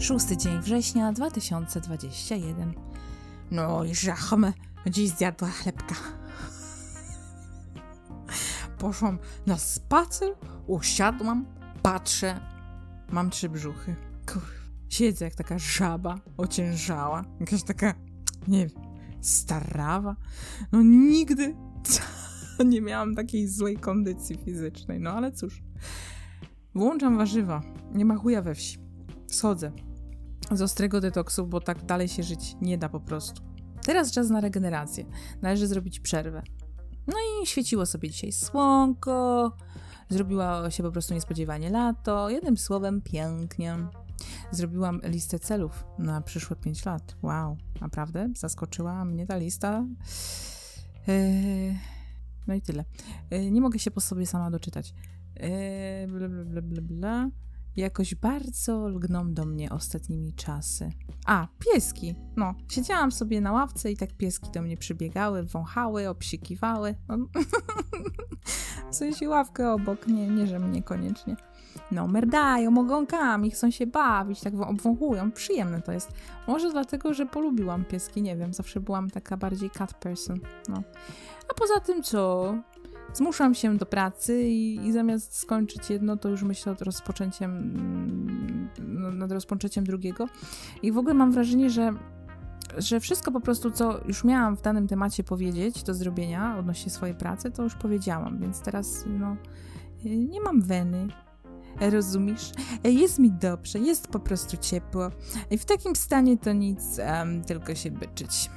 Szósty dzień września 2021. No i żachmy, dziś zjadła chlebka. Poszłam na spacer, usiadłam, patrzę, mam trzy brzuchy. Siedzę jak taka żaba, ociężała, jakaś taka, nie wiem, starawa. No nigdy nie miałam takiej złej kondycji fizycznej, no ale cóż. Włączam warzywa, nie ma chuja we wsi. Schodzę z ostrego detoksu, bo tak dalej się żyć nie da po prostu. Teraz czas na regenerację. Należy zrobić przerwę. No i świeciło sobie dzisiaj słonko, zrobiło się po prostu niespodziewanie lato. Jednym słowem, pięknie. Zrobiłam listę celów na przyszłe 5 lat. Wow, naprawdę zaskoczyła mnie ta lista. Eee, no i tyle. Eee, nie mogę się po sobie sama doczytać. Eee, bla, bla, bla, bla, bla. Jakoś bardzo lgną do mnie ostatnimi czasy. A, pieski. No, siedziałam sobie na ławce i tak pieski do mnie przybiegały, wąchały, obsikiwały. No, w sensie ławkę obok, nie, nie, że mnie koniecznie. No, merdają ogonkami, chcą się bawić, tak obwąchują. Przyjemne to jest. Może dlatego, że polubiłam pieski, nie wiem, zawsze byłam taka bardziej cat person. No. A poza tym co? Zmuszam się do pracy i, i, zamiast skończyć jedno, to już myślę nad rozpoczęciem, mm, nad rozpoczęciem drugiego. I w ogóle mam wrażenie, że, że wszystko po prostu, co już miałam w danym temacie powiedzieć do zrobienia odnośnie swojej pracy, to już powiedziałam, więc teraz no, nie mam weny. Rozumiesz? Jest mi dobrze, jest po prostu ciepło. I w takim stanie to nic, um, tylko się byczyć.